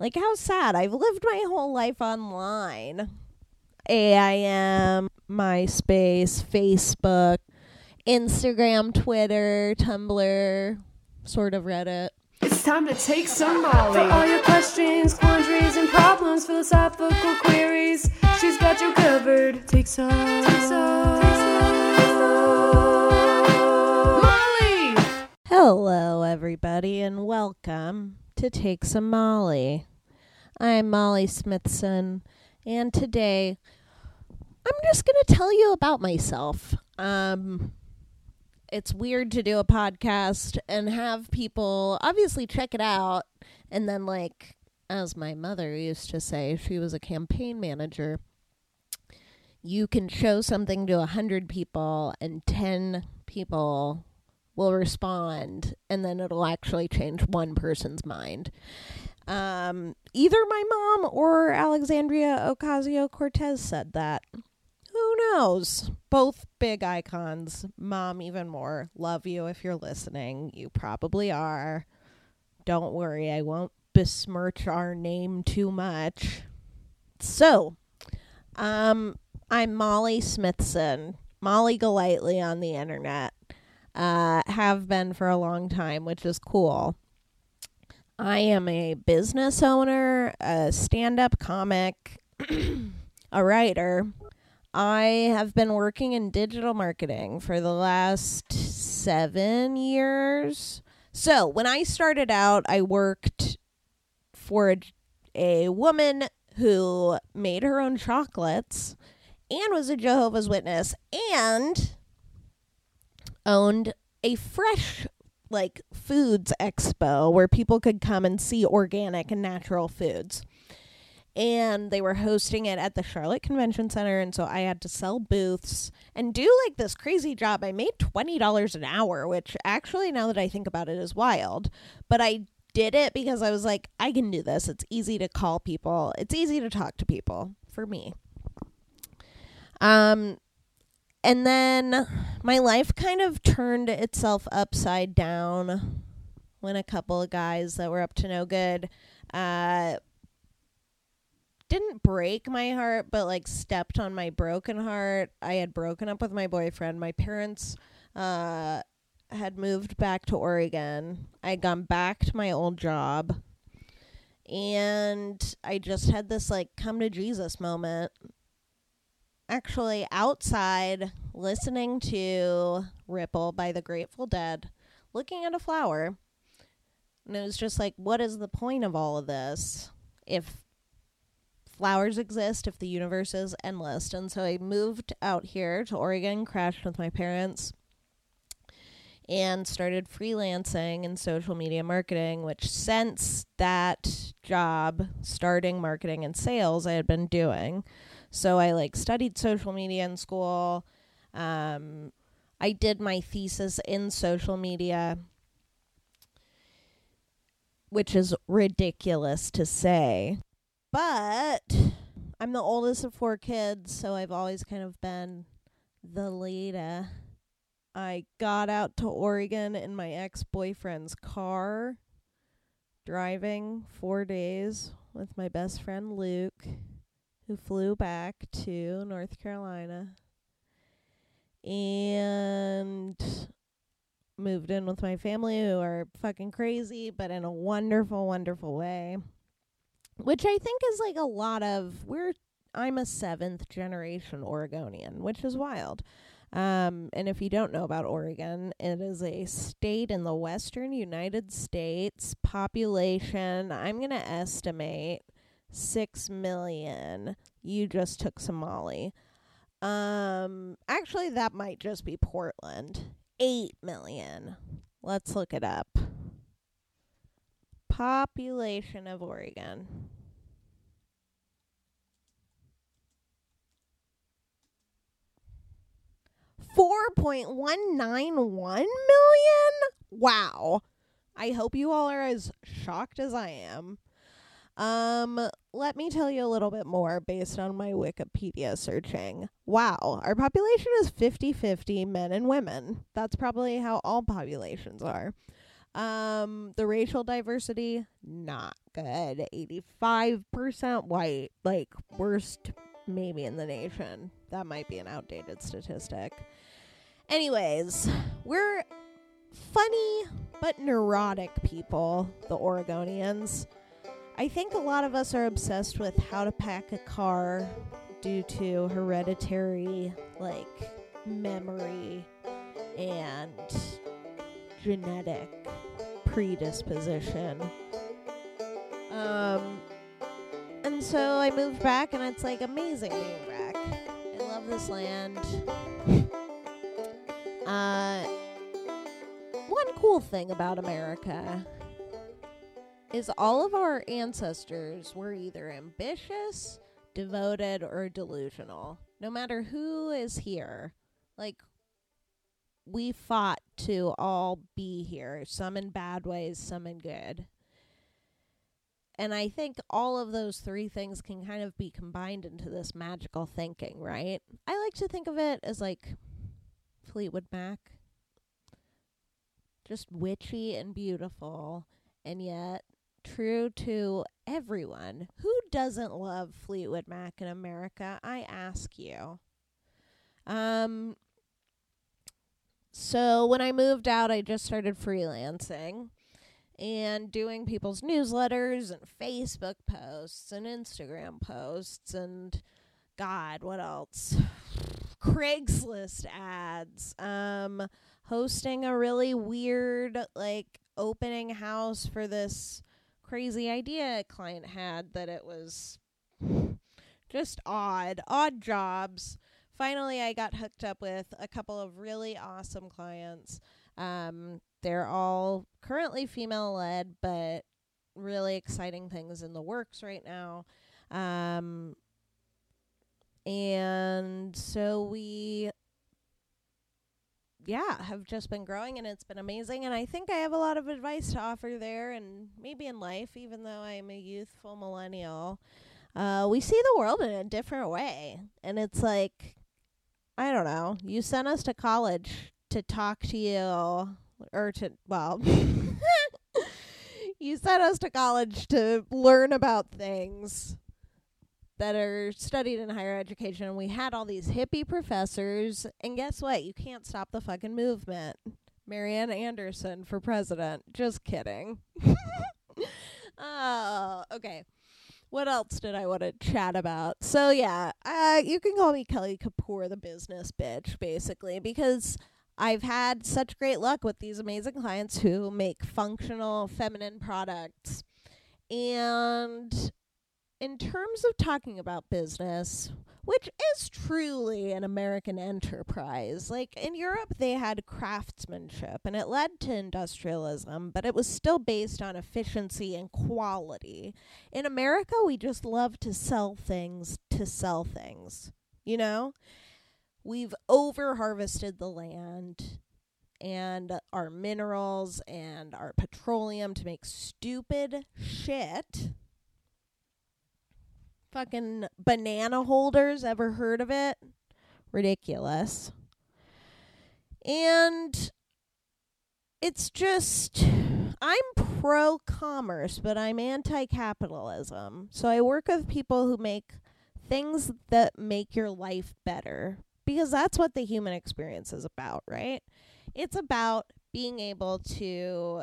Like, how sad. I've lived my whole life online. AIM, MySpace, Facebook, Instagram, Twitter, Tumblr, sort of Reddit. It's time to take some Molly. For all your questions, quandaries, and problems, philosophical queries, she's got you covered. Take some. Take some. Take some. Molly! Hello, everybody, and welcome to Take Some Molly. I'm Molly Smithson, and today I'm just going to tell you about myself. Um, it's weird to do a podcast and have people obviously check it out, and then, like, as my mother used to say, she was a campaign manager. You can show something to a hundred people, and ten people will respond and then it'll actually change one person's mind. Um, either my mom or Alexandria Ocasio Cortez said that. Who knows? Both big icons. Mom, even more. Love you if you're listening. You probably are. Don't worry, I won't besmirch our name too much. So, um, I'm Molly Smithson, Molly Golightly on the internet uh, have been for a long time, which is cool. I am a business owner, a stand up comic, a writer. I have been working in digital marketing for the last seven years. So, when I started out, I worked for a, a woman who made her own chocolates and was a Jehovah's Witness and owned a fresh like foods expo where people could come and see organic and natural foods. And they were hosting it at the Charlotte Convention Center. And so I had to sell booths and do like this crazy job. I made $20 an hour, which actually, now that I think about it, is wild. But I did it because I was like, I can do this. It's easy to call people, it's easy to talk to people for me. Um, and then my life kind of turned itself upside down when a couple of guys that were up to no good uh didn't break my heart but like stepped on my broken heart. I had broken up with my boyfriend. My parents uh had moved back to oregon. I had gone back to my old job. And i just had this like come to jesus moment actually outside listening to Ripple by the Grateful Dead, looking at a flower. And it was just like, what is the point of all of this if flowers exist, if the universe is endless? And so I moved out here to Oregon, crashed with my parents, and started freelancing in social media marketing, which since that job, starting marketing and sales, I had been doing. So I like studied social media in school. Um, I did my thesis in social media, which is ridiculous to say. But I'm the oldest of four kids, so I've always kind of been the leader. I got out to Oregon in my ex boyfriend's car, driving four days with my best friend Luke who flew back to North Carolina and moved in with my family who are fucking crazy, but in a wonderful, wonderful way. Which I think is like a lot of we're I'm a seventh generation Oregonian, which is wild. Um, and if you don't know about Oregon, it is a state in the western United States. Population, I'm going to estimate six million. You just took some Molly. Um, actually, that might just be Portland. Eight million. Let's look it up. Population of Oregon. Four point one nine one million? Wow. I hope you all are as shocked as I am. Um, let me tell you a little bit more based on my Wikipedia searching. Wow, our population is 50 50 men and women. That's probably how all populations are. Um, the racial diversity, not good. 85% white, like worst maybe in the nation. That might be an outdated statistic. Anyways, we're funny but neurotic people, the Oregonians. I think a lot of us are obsessed with how to pack a car due to hereditary, like, memory and genetic predisposition. Um, and so I moved back, and it's like amazing being back. I love this land. Uh, one cool thing about America is all of our ancestors were either ambitious, devoted, or delusional. No matter who is here, like we fought to all be here, some in bad ways, some in good. And I think all of those three things can kind of be combined into this magical thinking, right? I like to think of it as like Fleetwood Mac. Just witchy and beautiful, and yet true to everyone. Who doesn't love Fleetwood Mac in America? I ask you. Um, so when I moved out, I just started freelancing and doing people's newsletters and Facebook posts and Instagram posts and God, what else? Craigslist ads. Um, hosting a really weird like opening house for this crazy idea a client had that it was just odd, odd jobs. Finally, I got hooked up with a couple of really awesome clients. Um, they're all currently female led, but really exciting things in the works right now. Um, and so we yeah, have just been growing and it's been amazing. And I think I have a lot of advice to offer there and maybe in life, even though I'm a youthful millennial. Uh, we see the world in a different way. And it's like, I don't know, you sent us to college to talk to you or to, well, you sent us to college to learn about things that are studied in higher education. And we had all these hippie professors. And guess what? You can't stop the fucking movement. Marianne Anderson for president. Just kidding. oh, okay. What else did I want to chat about? So yeah, uh, you can call me Kelly Kapoor, the business bitch, basically, because I've had such great luck with these amazing clients who make functional feminine products. And in terms of talking about business, which is truly an American enterprise, like in Europe, they had craftsmanship and it led to industrialism, but it was still based on efficiency and quality. In America, we just love to sell things to sell things, you know? We've over harvested the land and our minerals and our petroleum to make stupid shit Fucking banana holders, ever heard of it? Ridiculous. And it's just, I'm pro commerce, but I'm anti capitalism. So I work with people who make things that make your life better because that's what the human experience is about, right? It's about being able to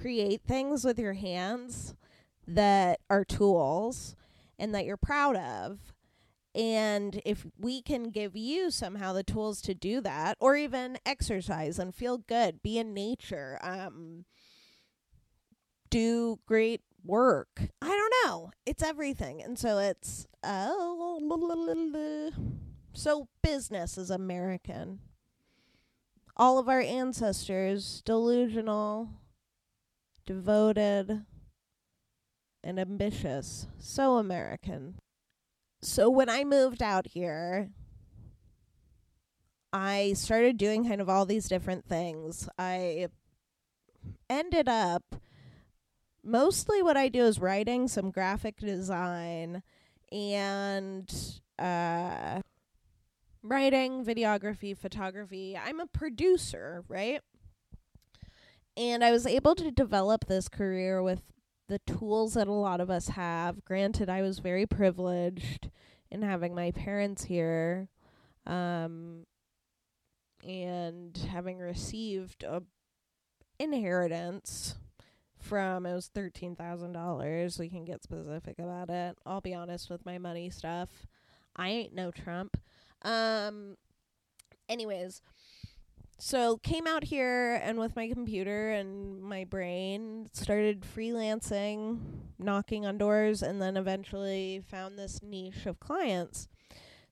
create things with your hands that are tools and that you're proud of. And if we can give you somehow the tools to do that, or even exercise and feel good, be in nature, um, do great work. I don't know. It's everything. And so it's, oh, so business is American. All of our ancestors, delusional, devoted, and ambitious. So American. So when I moved out here, I started doing kind of all these different things. I ended up mostly what I do is writing, some graphic design, and uh, writing, videography, photography. I'm a producer, right? and I was able to develop this career with the tools that a lot of us have. Granted, I was very privileged in having my parents here um, and having received a inheritance from it was thirteen thousand dollars. We can get specific about it. I'll be honest with my money stuff. I ain't no Trump. Um anyways, so came out here and with my computer and my brain started freelancing, knocking on doors and then eventually found this niche of clients.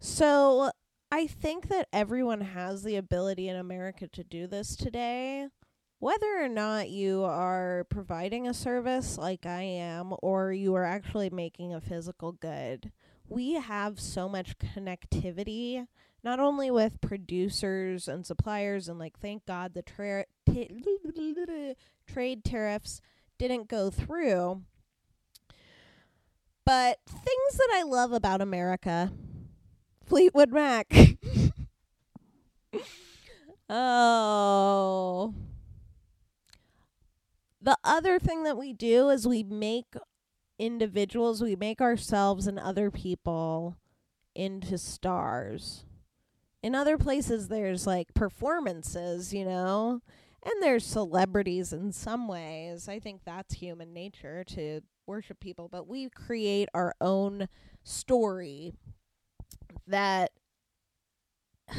So I think that everyone has the ability in America to do this today whether or not you are providing a service like I am or you are actually making a physical good, we have so much connectivity, not only with producers and suppliers, and like, thank God the tra- t- trade tariffs didn't go through. But things that I love about America Fleetwood Mac. oh. The other thing that we do is we make individuals, we make ourselves and other people into stars. In other places, there's like performances, you know, and there's celebrities in some ways. I think that's human nature to worship people, but we create our own story that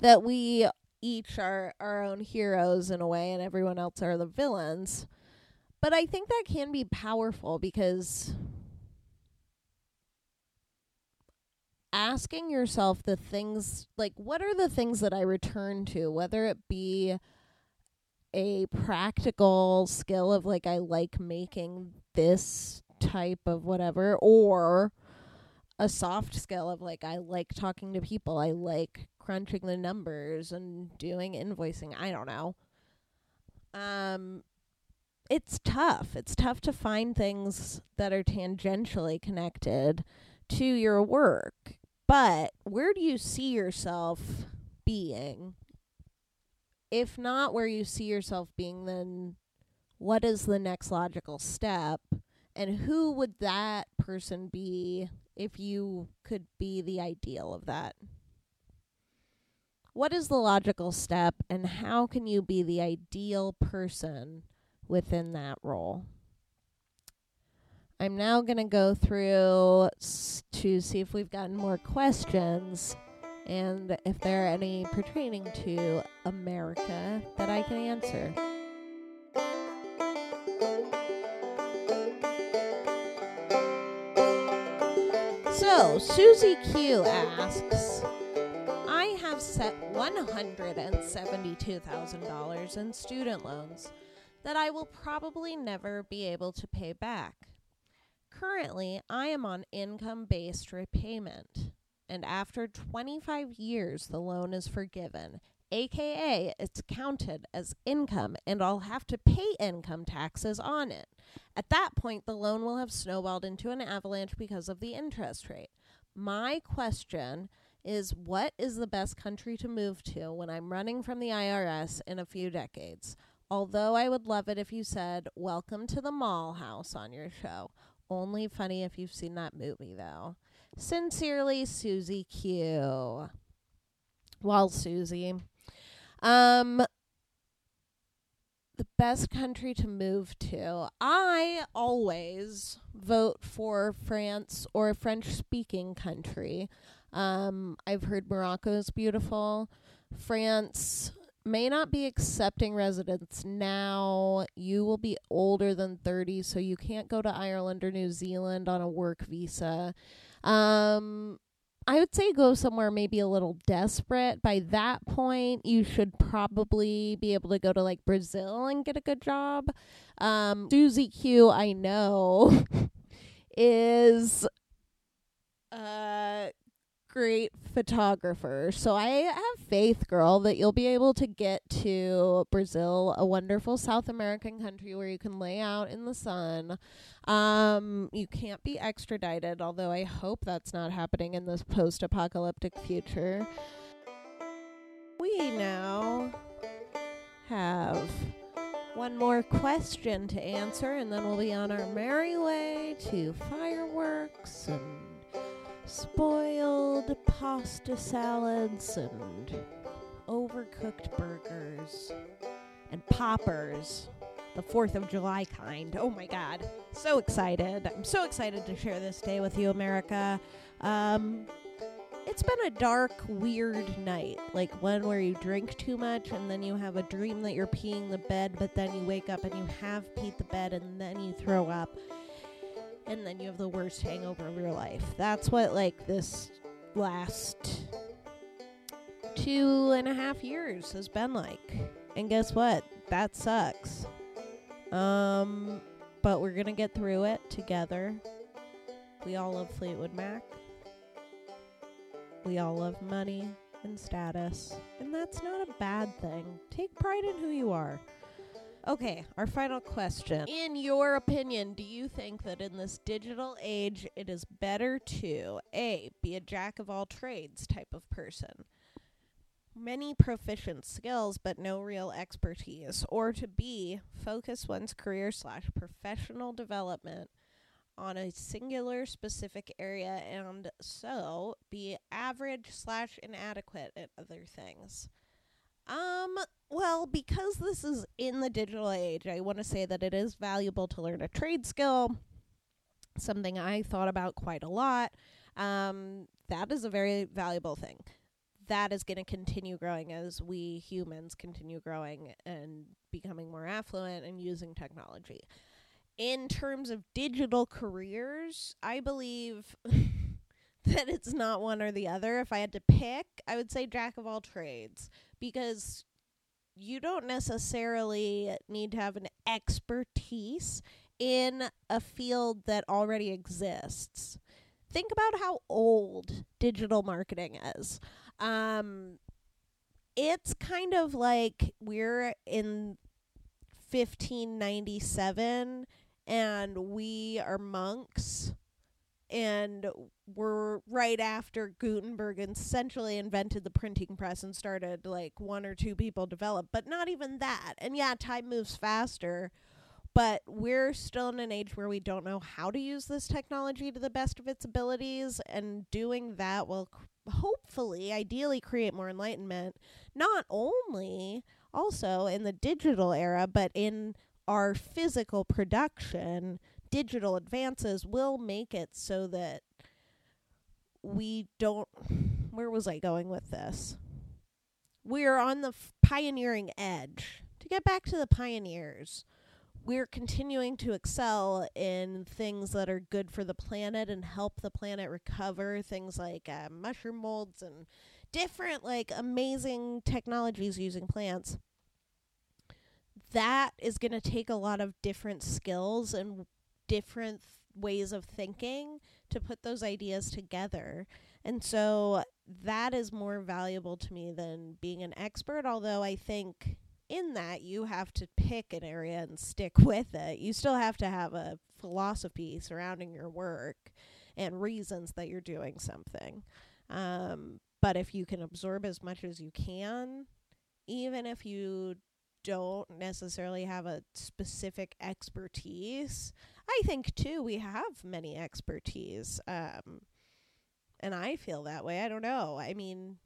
that we each are our own heroes in a way and everyone else are the villains. But I think that can be powerful because asking yourself the things like what are the things that I return to, whether it be a practical skill of like I like making this type of whatever or a soft skill of like I like talking to people. I like crunching the numbers and doing invoicing. I don't know. Um it's tough. It's tough to find things that are tangentially connected to your work. But where do you see yourself being? If not where you see yourself being, then what is the next logical step? And who would that person be if you could be the ideal of that? What is the logical step, and how can you be the ideal person within that role? I'm now going to go through to see if we've gotten more questions and if there are any pertaining to America that I can answer. So, Susie Q asks I have set $172,000 in student loans that I will probably never be able to pay back. Currently, I am on income based repayment, and after 25 years, the loan is forgiven, aka, it's counted as income, and I'll have to pay income taxes on it. At that point, the loan will have snowballed into an avalanche because of the interest rate. My question is what is the best country to move to when I'm running from the IRS in a few decades? Although I would love it if you said, Welcome to the Dollhouse on your show. Only funny if you've seen that movie, though. Sincerely, Susie Q. Well, Susie. Um, the best country to move to. I always vote for France or a French speaking country. Um, I've heard Morocco is beautiful. France may not be accepting residents now. You will be older than 30, so you can't go to Ireland or New Zealand on a work visa. Um, I would say go somewhere maybe a little desperate. By that point, you should probably be able to go to like Brazil and get a good job. Um, Susie Q, I know, is uh great photographer. So I have faith, girl, that you'll be able to get to Brazil, a wonderful South American country where you can lay out in the sun. Um, you can't be extradited, although I hope that's not happening in this post apocalyptic future. We now have one more question to answer, and then we'll be on our merry way to fireworks and spoiled pasta salads and overcooked burgers and poppers. The 4th of July kind. Oh my god. So excited. I'm so excited to share this day with you, America. Um, it's been a dark, weird night. Like one where you drink too much and then you have a dream that you're peeing the bed, but then you wake up and you have peed the bed and then you throw up. And then you have the worst hangover of your life. That's what, like, this last two and a half years has been like. And guess what? That sucks. Um, but we're gonna get through it together. We all love Fleetwood Mac. We all love money and status, and that's not a bad thing. Take pride in who you are. Okay, our final question. In your opinion, do you think that in this digital age it is better to A, be a jack of all trades type of person? Many proficient skills but no real expertise, or to B, focus one's career slash professional development on a singular specific area and so be average slash inadequate at other things. Um, well, because this is in the digital age, I want to say that it is valuable to learn a trade skill, something I thought about quite a lot. Um, that is a very valuable thing. That is going to continue growing as we humans continue growing and becoming more affluent and using technology in terms of digital careers, I believe that it's not one or the other. If I had to pick, I would say jack of all trades because you don't necessarily need to have an expertise in a field that already exists. Think about how old digital marketing is. Um, it's kind of like we're in 1597 and we are monks and we're right after Gutenberg essentially invented the printing press and started like one or two people develop, but not even that. And yeah, time moves faster, but we're still in an age where we don't know how to use this technology to the best of its abilities, and doing that will hopefully, ideally, create more enlightenment, not only also in the digital era, but in our physical production, digital advances will make it so that we don't. Where was I going with this? We're on the f- pioneering edge. To get back to the pioneers, we're continuing to excel in things that are good for the planet and help the planet recover. Things like uh, mushroom molds and different, like, amazing technologies using plants that is going to take a lot of different skills and different th- ways of thinking to put those ideas together. And so that is more valuable to me than being an expert, although I think in that you have to pick an area and stick with it. You still have to have a philosophy surrounding your work and reasons that you're doing something. Um, but if you can absorb as much as you can, even if you don't necessarily have a specific expertise. I think too we have many expertise. Um and I feel that way. I don't know. I mean,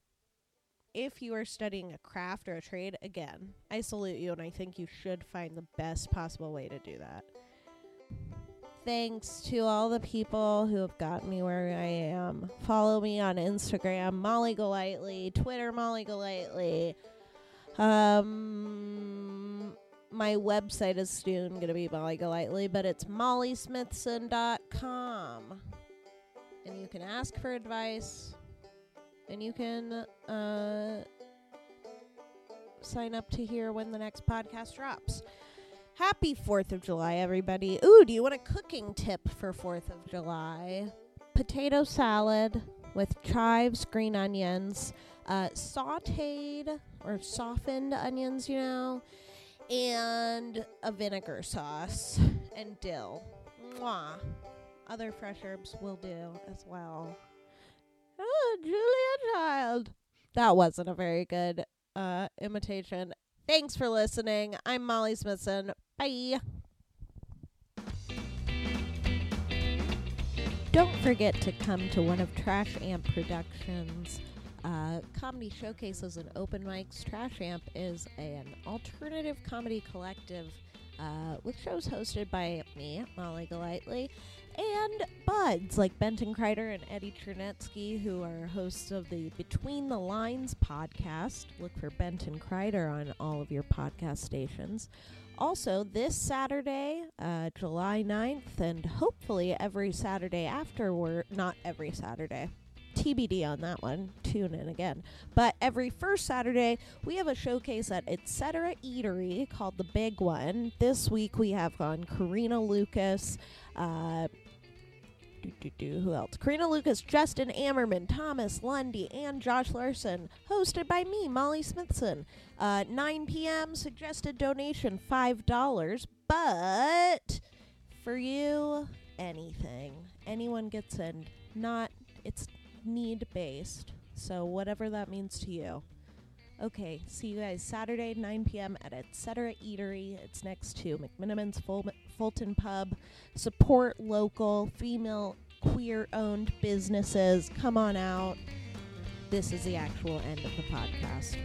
if you are studying a craft or a trade, again, I salute you and I think you should find the best possible way to do that. Thanks to all the people who have gotten me where I am. Follow me on Instagram, Molly Golightly, Twitter, Molly Golightly. Um, my website is soon going to be Molly Golightly, but it's mollysmithson.com. And you can ask for advice, and you can uh, sign up to hear when the next podcast drops. Happy 4th of July, everybody. Ooh, do you want a cooking tip for 4th of July? Potato salad with chives, green onions, uh, sauteed or softened onions, you know, and a vinegar sauce and dill. Mwah. Other fresh herbs will do as well. Oh, Julia Child. That wasn't a very good uh, imitation. Thanks for listening. I'm Molly Smithson. Bye. Don't forget to come to one of Trash Amp Productions' uh, comedy showcases and open mics. Trash Amp is an alternative comedy collective uh, with shows hosted by me, Molly Golightly, and buds like Benton Kreider and Eddie Chernetsky, who are hosts of the Between the Lines podcast. Look for Benton Kreider on all of your podcast stations. Also, this Saturday, uh, July 9th, and hopefully every Saturday afterward, not every Saturday, TBD on that one. Tune in again. But every first Saturday, we have a showcase at Etc. Eatery called The Big One. This week we have on Karina Lucas. Uh, who else? Karina Lucas, Justin Ammerman, Thomas Lundy, and Josh Larson. Hosted by me, Molly Smithson. Uh, 9 p.m. Suggested donation $5. But for you, anything. Anyone gets in. Not, it's need based. So, whatever that means to you. Okay, see you guys Saturday, 9 p.m. at Etc. Eatery. It's next to McMenamin's Ful- Fulton Pub. Support local, female, queer owned businesses. Come on out. This is the actual end of the podcast.